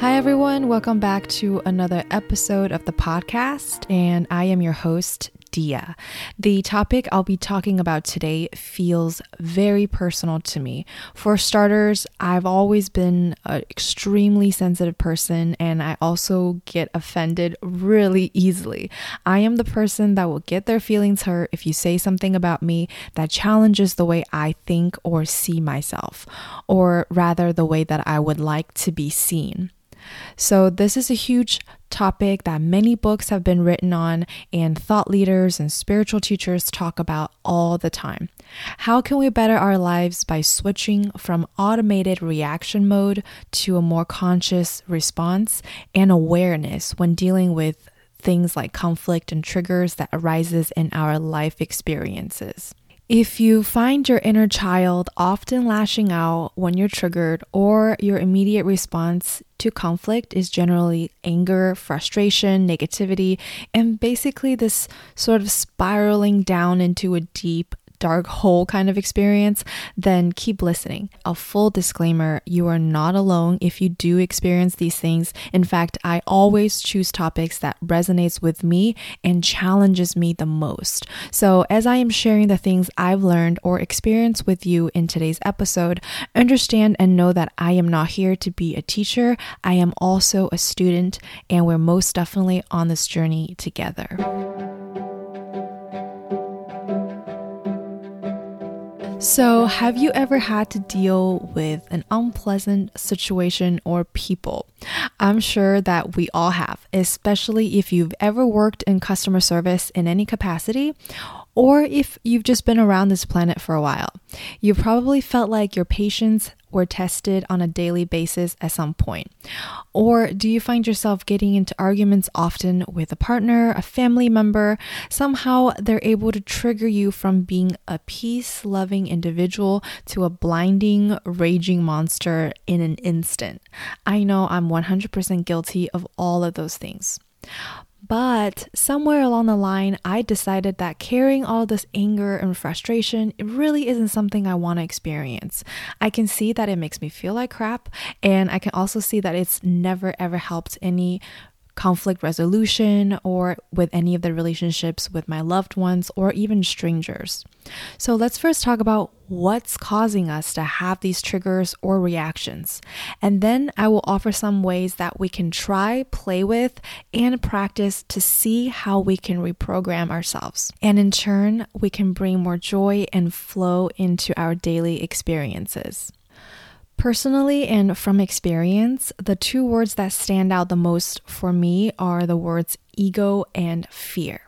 Hi, everyone. Welcome back to another episode of the podcast. And I am your host, Dia. The topic I'll be talking about today feels very personal to me. For starters, I've always been an extremely sensitive person and I also get offended really easily. I am the person that will get their feelings hurt if you say something about me that challenges the way I think or see myself, or rather, the way that I would like to be seen. So, this is a huge topic that many books have been written on, and thought leaders and spiritual teachers talk about all the time. How can we better our lives by switching from automated reaction mode to a more conscious response and awareness when dealing with things like conflict and triggers that arises in our life experiences? If you find your inner child often lashing out when you're triggered, or your immediate response to conflict is generally anger, frustration, negativity, and basically this sort of spiraling down into a deep dark hole kind of experience, then keep listening. A full disclaimer you are not alone if you do experience these things. In fact, I always choose topics that resonates with me and challenges me the most. So, as I am sharing the things I've learned or experienced with you in today's episode, understand and know that I am not here to be a teacher. I am also a student, and we're most definitely on this journey together. So, have you ever had to deal with an unpleasant situation or people? I'm sure that we all have, especially if you've ever worked in customer service in any capacity or if you've just been around this planet for a while. You probably felt like your patience were tested on a daily basis at some point? Or do you find yourself getting into arguments often with a partner, a family member? Somehow they're able to trigger you from being a peace loving individual to a blinding, raging monster in an instant. I know I'm 100% guilty of all of those things. But somewhere along the line, I decided that carrying all this anger and frustration it really isn't something I want to experience. I can see that it makes me feel like crap, and I can also see that it's never ever helped any conflict resolution or with any of the relationships with my loved ones or even strangers. So let's first talk about what's causing us to have these triggers or reactions. And then I will offer some ways that we can try, play with, and practice to see how we can reprogram ourselves. And in turn, we can bring more joy and flow into our daily experiences. Personally and from experience, the two words that stand out the most for me are the words ego and fear.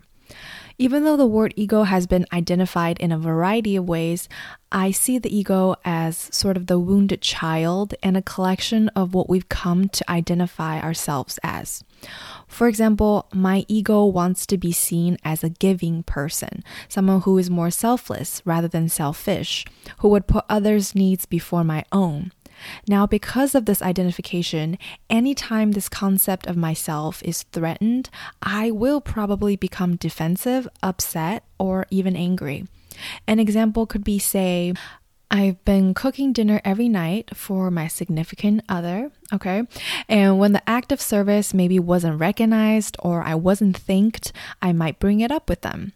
Even though the word ego has been identified in a variety of ways, I see the ego as sort of the wounded child and a collection of what we've come to identify ourselves as. For example, my ego wants to be seen as a giving person, someone who is more selfless rather than selfish, who would put others' needs before my own. Now, because of this identification, anytime this concept of myself is threatened, I will probably become defensive, upset, or even angry. An example could be say, I've been cooking dinner every night for my significant other, okay? And when the act of service maybe wasn't recognized or I wasn't thanked, I might bring it up with them.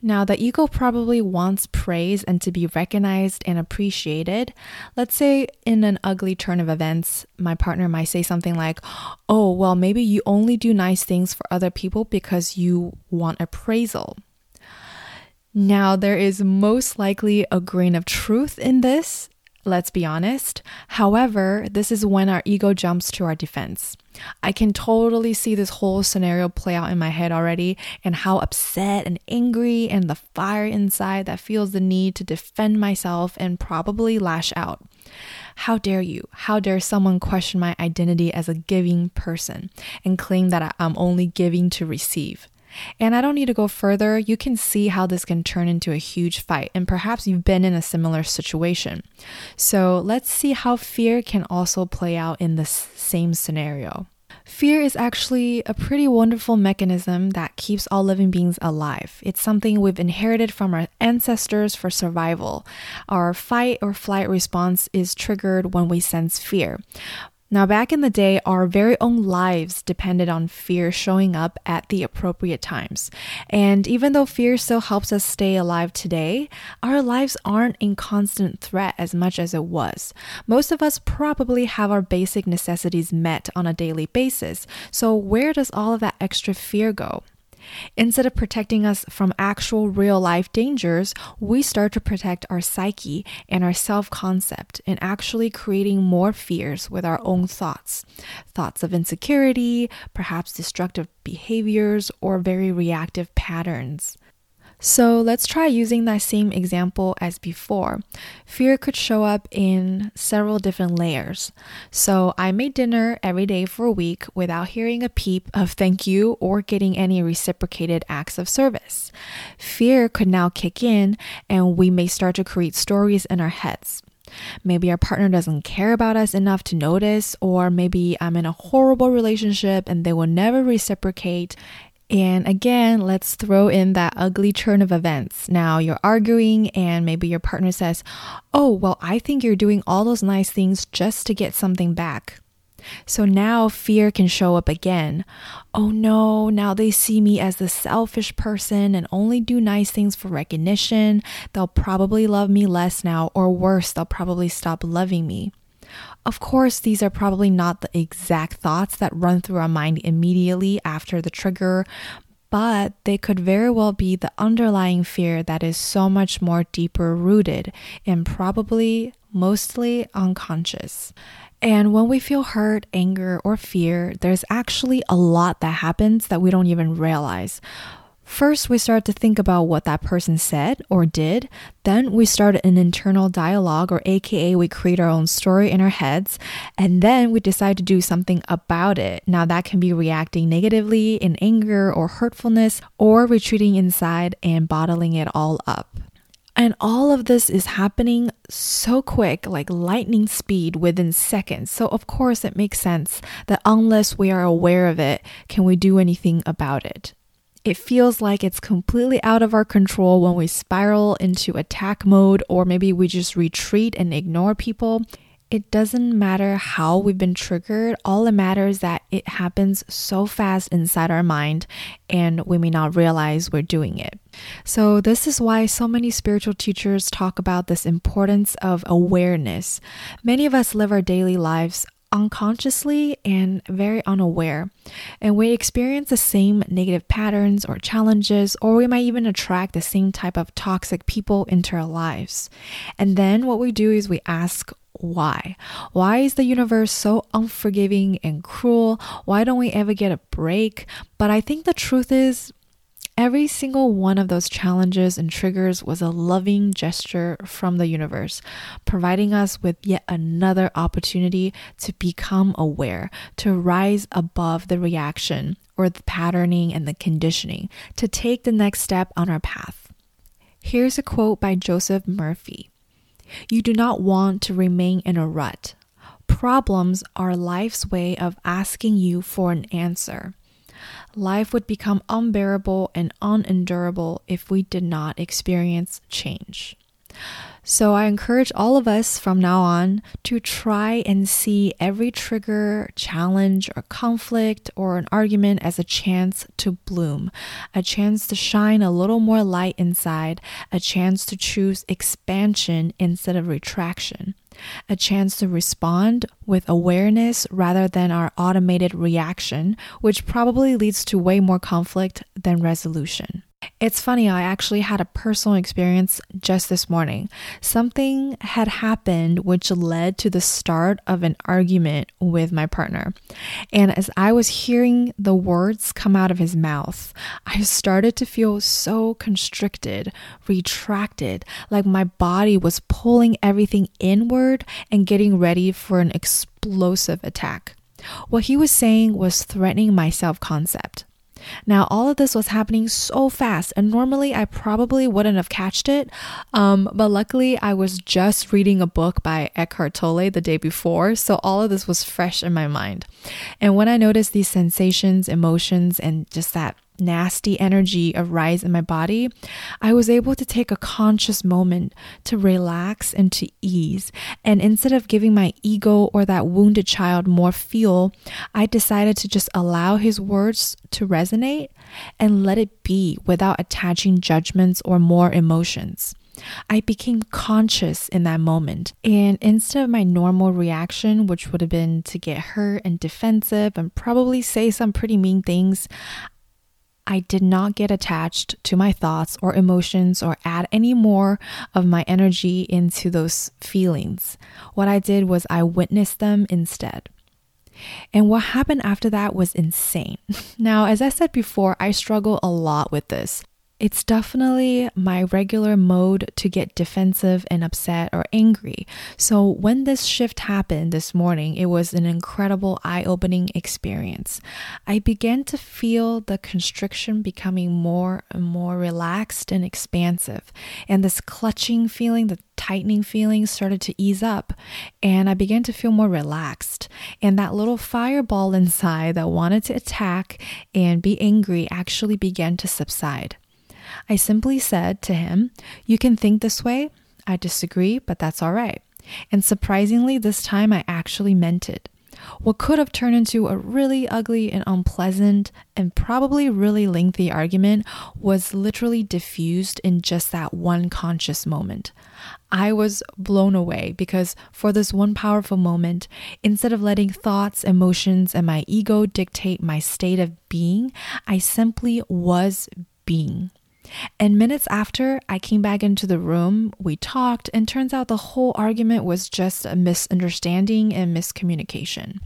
Now, the ego probably wants praise and to be recognized and appreciated. Let's say in an ugly turn of events, my partner might say something like, Oh, well, maybe you only do nice things for other people because you want appraisal. Now, there is most likely a grain of truth in this, let's be honest. However, this is when our ego jumps to our defense. I can totally see this whole scenario play out in my head already and how upset and angry and the fire inside that feels the need to defend myself and probably lash out. How dare you? How dare someone question my identity as a giving person and claim that I'm only giving to receive? And I don't need to go further. You can see how this can turn into a huge fight, and perhaps you've been in a similar situation. So let's see how fear can also play out in this same scenario. Fear is actually a pretty wonderful mechanism that keeps all living beings alive. It's something we've inherited from our ancestors for survival. Our fight or flight response is triggered when we sense fear. Now, back in the day, our very own lives depended on fear showing up at the appropriate times. And even though fear still helps us stay alive today, our lives aren't in constant threat as much as it was. Most of us probably have our basic necessities met on a daily basis. So, where does all of that extra fear go? Instead of protecting us from actual real life dangers, we start to protect our psyche and our self concept and actually creating more fears with our own thoughts. Thoughts of insecurity, perhaps destructive behaviors, or very reactive patterns. So let's try using that same example as before. Fear could show up in several different layers. So I made dinner every day for a week without hearing a peep of thank you or getting any reciprocated acts of service. Fear could now kick in and we may start to create stories in our heads. Maybe our partner doesn't care about us enough to notice, or maybe I'm in a horrible relationship and they will never reciprocate. And again, let's throw in that ugly turn of events. Now you're arguing, and maybe your partner says, Oh, well, I think you're doing all those nice things just to get something back. So now fear can show up again. Oh no, now they see me as the selfish person and only do nice things for recognition. They'll probably love me less now, or worse, they'll probably stop loving me. Of course, these are probably not the exact thoughts that run through our mind immediately after the trigger, but they could very well be the underlying fear that is so much more deeper rooted and probably mostly unconscious. And when we feel hurt, anger, or fear, there's actually a lot that happens that we don't even realize. First, we start to think about what that person said or did. Then we start an internal dialogue, or AKA, we create our own story in our heads. And then we decide to do something about it. Now, that can be reacting negatively in anger or hurtfulness, or retreating inside and bottling it all up. And all of this is happening so quick, like lightning speed within seconds. So, of course, it makes sense that unless we are aware of it, can we do anything about it? It feels like it's completely out of our control when we spiral into attack mode or maybe we just retreat and ignore people. It doesn't matter how we've been triggered, all that matters is that it happens so fast inside our mind and we may not realize we're doing it. So, this is why so many spiritual teachers talk about this importance of awareness. Many of us live our daily lives unconsciously and very unaware. And we experience the same negative patterns or challenges, or we might even attract the same type of toxic people into our lives. And then what we do is we ask, why? Why is the universe so unforgiving and cruel? Why don't we ever get a break? But I think the truth is, Every single one of those challenges and triggers was a loving gesture from the universe, providing us with yet another opportunity to become aware, to rise above the reaction or the patterning and the conditioning, to take the next step on our path. Here's a quote by Joseph Murphy You do not want to remain in a rut. Problems are life's way of asking you for an answer life would become unbearable and unendurable if we did not experience change. So I encourage all of us from now on to try and see every trigger, challenge, or conflict or an argument as a chance to bloom, a chance to shine a little more light inside, a chance to choose expansion instead of retraction a chance to respond with awareness rather than our automated reaction, which probably leads to way more conflict than resolution. It's funny, I actually had a personal experience just this morning. Something had happened which led to the start of an argument with my partner. And as I was hearing the words come out of his mouth, I started to feel so constricted, retracted, like my body was pulling everything inward and getting ready for an explosive attack. What he was saying was threatening my self concept. Now, all of this was happening so fast, and normally I probably wouldn't have catched it. Um, but luckily, I was just reading a book by Eckhart Tolle the day before, so all of this was fresh in my mind. And when I noticed these sensations, emotions, and just that nasty energy arise in my body, I was able to take a conscious moment to relax and to ease. And instead of giving my ego or that wounded child more fuel, I decided to just allow his words to resonate and let it be without attaching judgments or more emotions. I became conscious in that moment. And instead of my normal reaction, which would have been to get hurt and defensive and probably say some pretty mean things, I did not get attached to my thoughts or emotions or add any more of my energy into those feelings. What I did was I witnessed them instead. And what happened after that was insane. Now, as I said before, I struggle a lot with this. It's definitely my regular mode to get defensive and upset or angry. So, when this shift happened this morning, it was an incredible eye opening experience. I began to feel the constriction becoming more and more relaxed and expansive. And this clutching feeling, the tightening feeling started to ease up and I began to feel more relaxed. And that little fireball inside that wanted to attack and be angry actually began to subside. I simply said to him, You can think this way. I disagree, but that's all right. And surprisingly, this time I actually meant it. What could have turned into a really ugly and unpleasant and probably really lengthy argument was literally diffused in just that one conscious moment. I was blown away because for this one powerful moment, instead of letting thoughts, emotions, and my ego dictate my state of being, I simply was being. And minutes after I came back into the room, we talked, and turns out the whole argument was just a misunderstanding and miscommunication.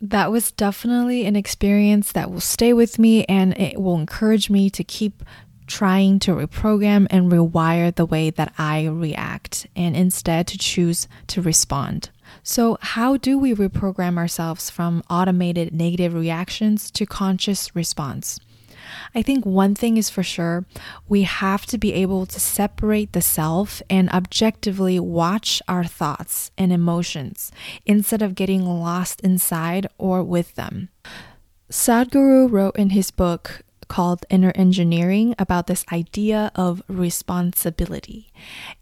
That was definitely an experience that will stay with me and it will encourage me to keep trying to reprogram and rewire the way that I react and instead to choose to respond. So, how do we reprogram ourselves from automated negative reactions to conscious response? I think one thing is for sure we have to be able to separate the self and objectively watch our thoughts and emotions instead of getting lost inside or with them. Sadhguru wrote in his book called Inner Engineering about this idea of responsibility.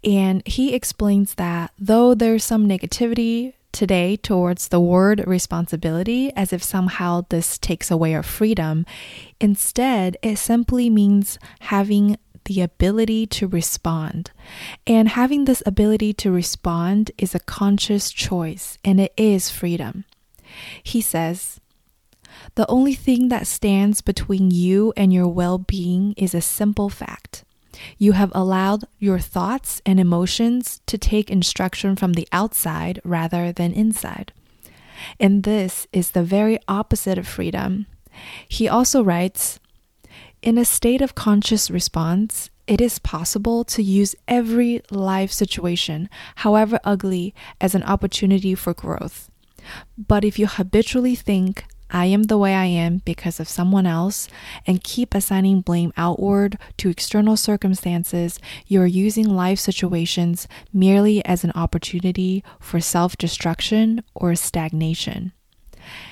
And he explains that though there's some negativity today towards the word responsibility as if somehow this takes away our freedom. Instead, it simply means having the ability to respond. And having this ability to respond is a conscious choice and it is freedom. He says, the only thing that stands between you and your well being is a simple fact you have allowed your thoughts and emotions to take instruction from the outside rather than inside. And this is the very opposite of freedom. He also writes In a state of conscious response, it is possible to use every life situation, however ugly, as an opportunity for growth. But if you habitually think, I am the way I am because of someone else, and keep assigning blame outward to external circumstances, you're using life situations merely as an opportunity for self destruction or stagnation.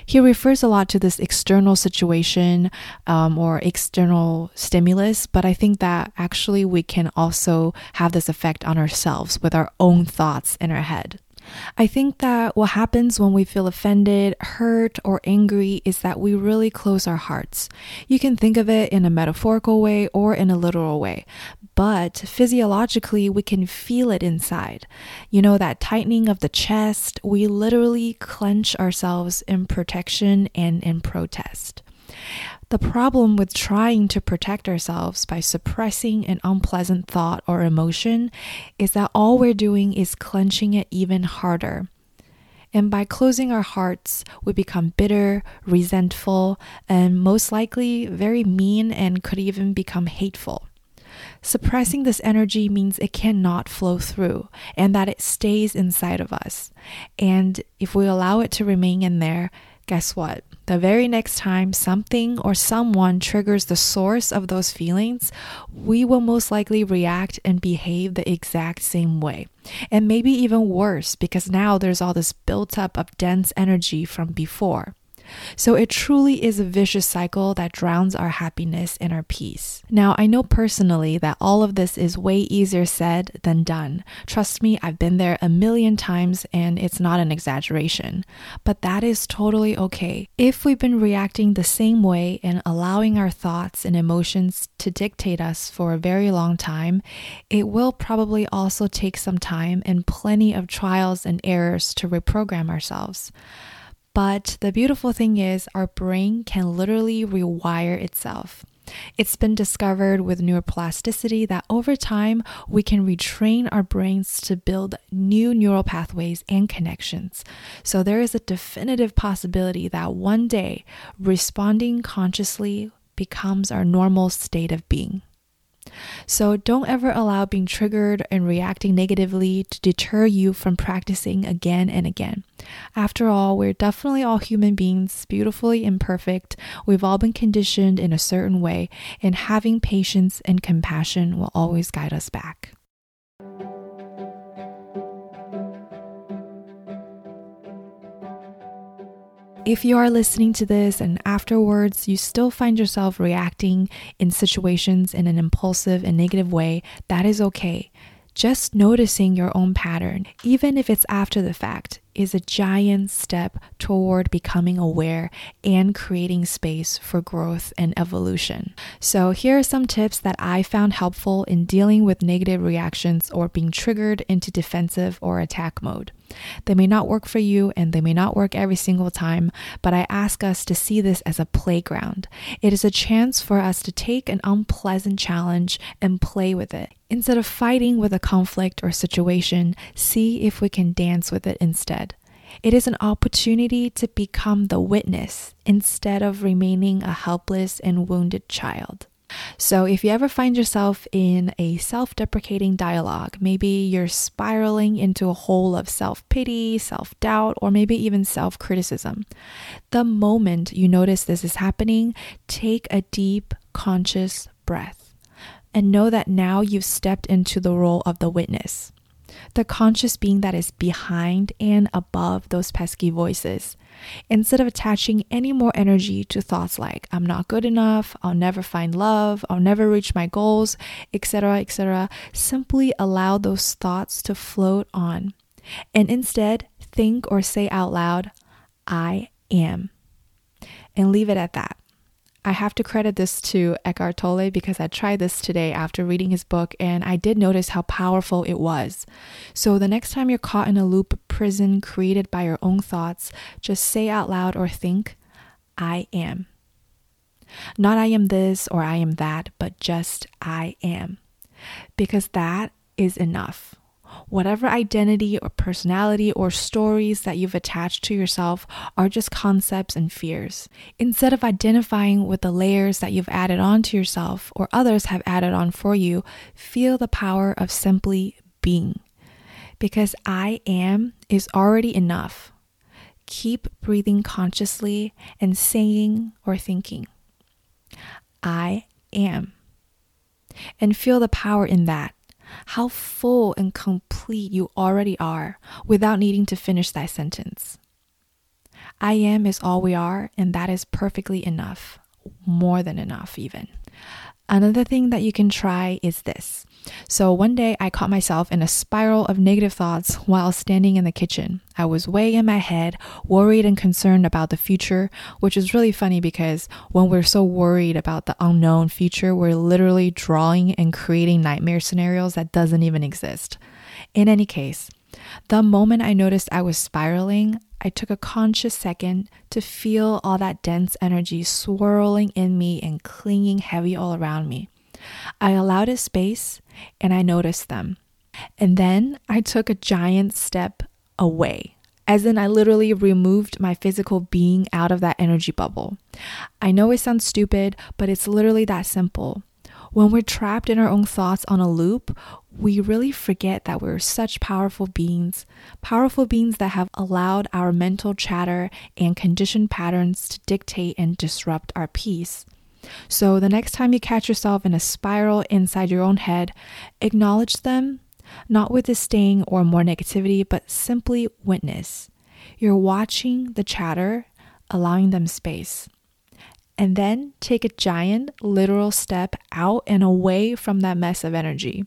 He refers a lot to this external situation um, or external stimulus, but I think that actually we can also have this effect on ourselves with our own thoughts in our head. I think that what happens when we feel offended, hurt, or angry is that we really close our hearts. You can think of it in a metaphorical way or in a literal way, but physiologically, we can feel it inside. You know, that tightening of the chest, we literally clench ourselves in protection and in protest. The problem with trying to protect ourselves by suppressing an unpleasant thought or emotion is that all we're doing is clenching it even harder. And by closing our hearts, we become bitter, resentful, and most likely very mean and could even become hateful. Suppressing this energy means it cannot flow through and that it stays inside of us. And if we allow it to remain in there, guess what? The very next time something or someone triggers the source of those feelings, we will most likely react and behave the exact same way. And maybe even worse because now there's all this built up of dense energy from before. So it truly is a vicious cycle that drowns our happiness and our peace. Now, I know personally that all of this is way easier said than done. Trust me, I've been there a million times and it's not an exaggeration. But that is totally okay. If we've been reacting the same way and allowing our thoughts and emotions to dictate us for a very long time, it will probably also take some time and plenty of trials and errors to reprogram ourselves. But the beautiful thing is, our brain can literally rewire itself. It's been discovered with neuroplasticity that over time we can retrain our brains to build new neural pathways and connections. So there is a definitive possibility that one day responding consciously becomes our normal state of being. So don't ever allow being triggered and reacting negatively to deter you from practicing again and again. After all, we're definitely all human beings, beautifully imperfect. We've all been conditioned in a certain way, and having patience and compassion will always guide us back. If you are listening to this and afterwards you still find yourself reacting in situations in an impulsive and negative way, that is okay. Just noticing your own pattern, even if it's after the fact, is a giant step toward becoming aware and creating space for growth and evolution. So, here are some tips that I found helpful in dealing with negative reactions or being triggered into defensive or attack mode. They may not work for you and they may not work every single time, but I ask us to see this as a playground. It is a chance for us to take an unpleasant challenge and play with it. Instead of fighting with a conflict or situation, see if we can dance with it instead. It is an opportunity to become the witness instead of remaining a helpless and wounded child. So, if you ever find yourself in a self deprecating dialogue, maybe you're spiraling into a hole of self pity, self doubt, or maybe even self criticism, the moment you notice this is happening, take a deep, conscious breath and know that now you've stepped into the role of the witness the conscious being that is behind and above those pesky voices. Instead of attaching any more energy to thoughts like, I'm not good enough, I'll never find love, I'll never reach my goals, etc., etc., simply allow those thoughts to float on. And instead, think or say out loud, I am. And leave it at that. I have to credit this to Eckhart Tolle because I tried this today after reading his book and I did notice how powerful it was. So the next time you're caught in a loop prison created by your own thoughts, just say out loud or think, I am. Not I am this or I am that, but just I am. Because that is enough whatever identity or personality or stories that you've attached to yourself are just concepts and fears. Instead of identifying with the layers that you've added on to yourself or others have added on for you, feel the power of simply being. Because I am is already enough. Keep breathing consciously and saying or thinking, I am. And feel the power in that how full and complete you already are without needing to finish that sentence. I am is all we are, and that is perfectly enough, more than enough, even. Another thing that you can try is this. So one day I caught myself in a spiral of negative thoughts while standing in the kitchen. I was way in my head, worried and concerned about the future, which is really funny because when we're so worried about the unknown future, we're literally drawing and creating nightmare scenarios that doesn't even exist. In any case, the moment I noticed I was spiraling, I took a conscious second to feel all that dense energy swirling in me and clinging heavy all around me. I allowed a space and I noticed them. And then I took a giant step away, as in I literally removed my physical being out of that energy bubble. I know it sounds stupid, but it's literally that simple. When we're trapped in our own thoughts on a loop, we really forget that we're such powerful beings, powerful beings that have allowed our mental chatter and conditioned patterns to dictate and disrupt our peace. So, the next time you catch yourself in a spiral inside your own head, acknowledge them, not with disdain or more negativity, but simply witness. You're watching the chatter, allowing them space. And then take a giant, literal step out and away from that mess of energy.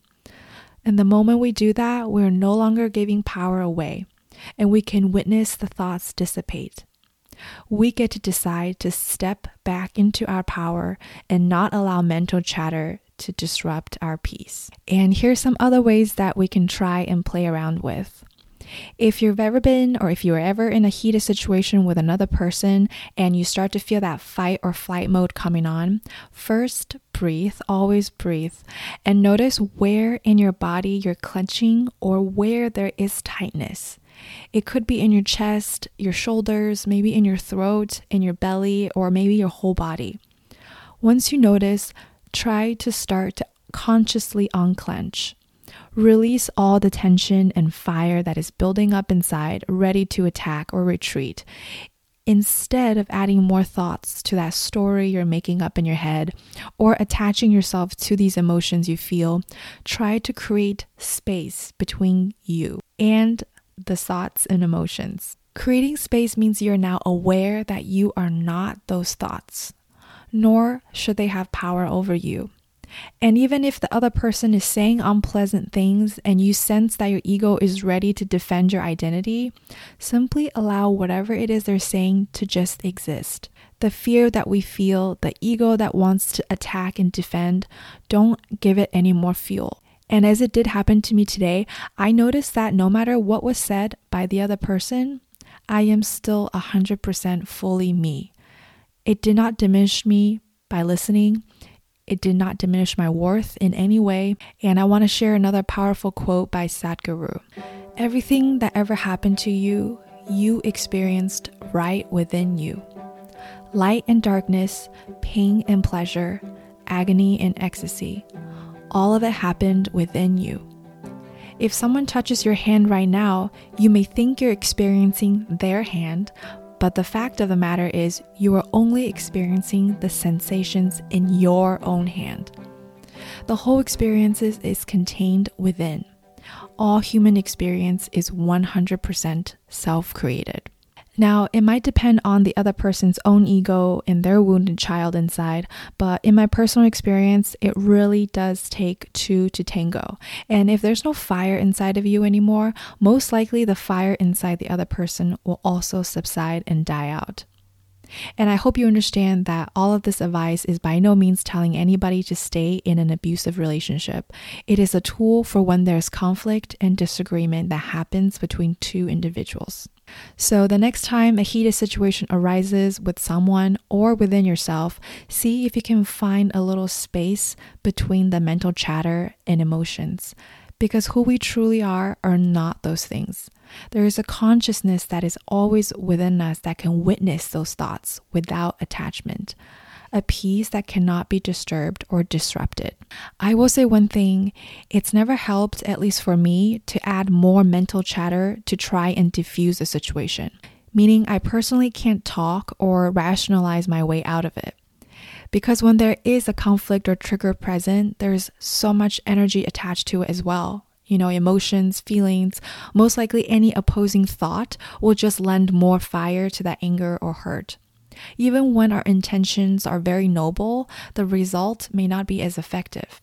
And the moment we do that, we're no longer giving power away, and we can witness the thoughts dissipate. We get to decide to step back into our power and not allow mental chatter to disrupt our peace. And here's some other ways that we can try and play around with. If you've ever been or if you're ever in a heated situation with another person and you start to feel that fight or flight mode coming on, first breathe, always breathe, and notice where in your body you're clenching or where there is tightness. It could be in your chest, your shoulders, maybe in your throat, in your belly, or maybe your whole body. Once you notice, try to start to consciously unclench. Release all the tension and fire that is building up inside, ready to attack or retreat. Instead of adding more thoughts to that story you're making up in your head or attaching yourself to these emotions you feel, try to create space between you and the thoughts and emotions. Creating space means you're now aware that you are not those thoughts, nor should they have power over you. And even if the other person is saying unpleasant things and you sense that your ego is ready to defend your identity, simply allow whatever it is they're saying to just exist. The fear that we feel, the ego that wants to attack and defend, don't give it any more fuel. And as it did happen to me today, I noticed that no matter what was said by the other person, I am still 100% fully me. It did not diminish me by listening. It did not diminish my worth in any way. And I want to share another powerful quote by Sadhguru Everything that ever happened to you, you experienced right within you. Light and darkness, pain and pleasure, agony and ecstasy all of it happened within you. If someone touches your hand right now, you may think you're experiencing their hand, but the fact of the matter is, you are only experiencing the sensations in your own hand. The whole experience is contained within. All human experience is 100% self created. Now, it might depend on the other person's own ego and their wounded child inside, but in my personal experience, it really does take two to tango. And if there's no fire inside of you anymore, most likely the fire inside the other person will also subside and die out. And I hope you understand that all of this advice is by no means telling anybody to stay in an abusive relationship. It is a tool for when there's conflict and disagreement that happens between two individuals. So, the next time a heated situation arises with someone or within yourself, see if you can find a little space between the mental chatter and emotions. Because who we truly are are not those things. There is a consciousness that is always within us that can witness those thoughts without attachment a peace that cannot be disturbed or disrupted. I will say one thing it's never helped, at least for me, to add more mental chatter to try and diffuse a situation, meaning I personally can't talk or rationalize my way out of it. Because when there is a conflict or trigger present, there's so much energy attached to it as well. You know, emotions, feelings, most likely any opposing thought will just lend more fire to that anger or hurt. Even when our intentions are very noble, the result may not be as effective.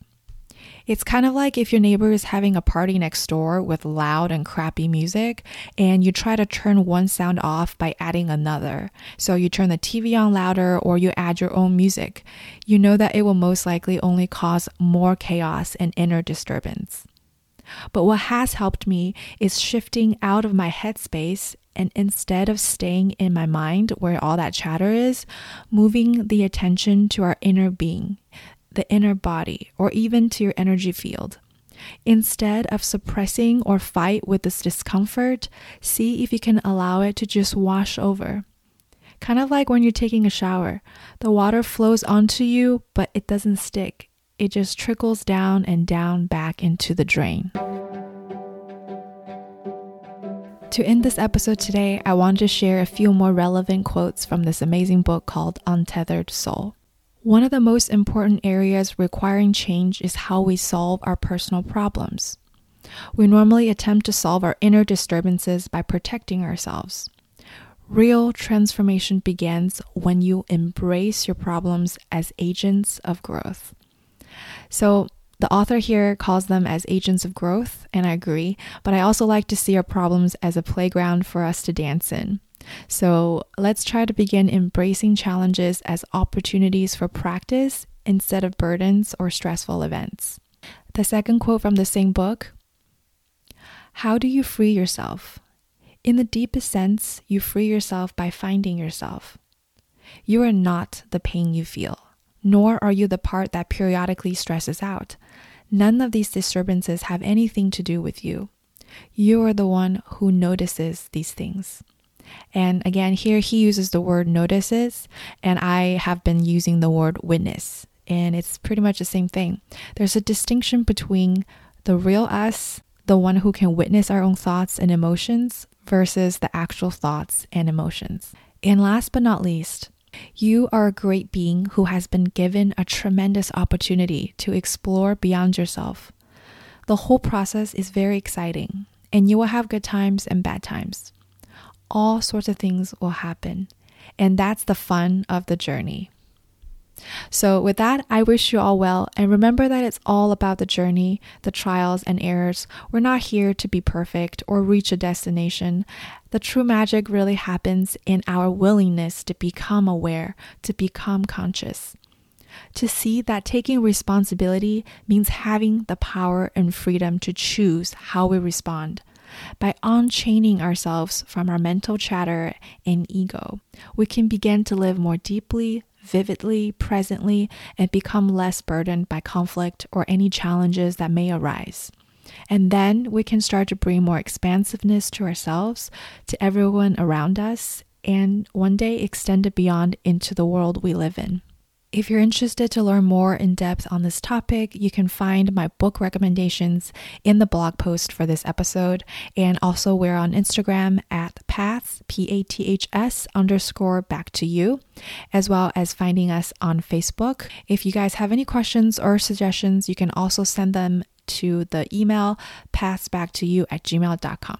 It's kind of like if your neighbor is having a party next door with loud and crappy music, and you try to turn one sound off by adding another. So you turn the TV on louder or you add your own music. You know that it will most likely only cause more chaos and inner disturbance. But what has helped me is shifting out of my headspace and instead of staying in my mind where all that chatter is, moving the attention to our inner being, the inner body, or even to your energy field. Instead of suppressing or fight with this discomfort, see if you can allow it to just wash over. Kind of like when you're taking a shower. The water flows onto you, but it doesn't stick. It just trickles down and down back into the drain. To end this episode today, I want to share a few more relevant quotes from this amazing book called Untethered Soul. One of the most important areas requiring change is how we solve our personal problems. We normally attempt to solve our inner disturbances by protecting ourselves. Real transformation begins when you embrace your problems as agents of growth. So, the author here calls them as agents of growth, and I agree, but I also like to see our problems as a playground for us to dance in. So let's try to begin embracing challenges as opportunities for practice instead of burdens or stressful events. The second quote from the same book How do you free yourself? In the deepest sense, you free yourself by finding yourself. You are not the pain you feel nor are you the part that periodically stresses out. None of these disturbances have anything to do with you. You are the one who notices these things. And again, here he uses the word notices, and I have been using the word witness. And it's pretty much the same thing. There's a distinction between the real us, the one who can witness our own thoughts and emotions, versus the actual thoughts and emotions. And last but not least, you are a great being who has been given a tremendous opportunity to explore beyond yourself. The whole process is very exciting, and you will have good times and bad times. All sorts of things will happen, and that's the fun of the journey. So, with that, I wish you all well. And remember that it's all about the journey, the trials and errors. We're not here to be perfect or reach a destination. The true magic really happens in our willingness to become aware, to become conscious. To see that taking responsibility means having the power and freedom to choose how we respond. By unchaining ourselves from our mental chatter and ego, we can begin to live more deeply, vividly, presently, and become less burdened by conflict or any challenges that may arise. And then we can start to bring more expansiveness to ourselves, to everyone around us, and one day extend it beyond into the world we live in. If you're interested to learn more in depth on this topic, you can find my book recommendations in the blog post for this episode. And also, we're on Instagram at paths, P A T H S underscore back to you, as well as finding us on Facebook. If you guys have any questions or suggestions, you can also send them to the email pathsbacktoyou at gmail.com.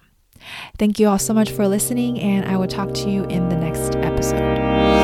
Thank you all so much for listening, and I will talk to you in the next episode.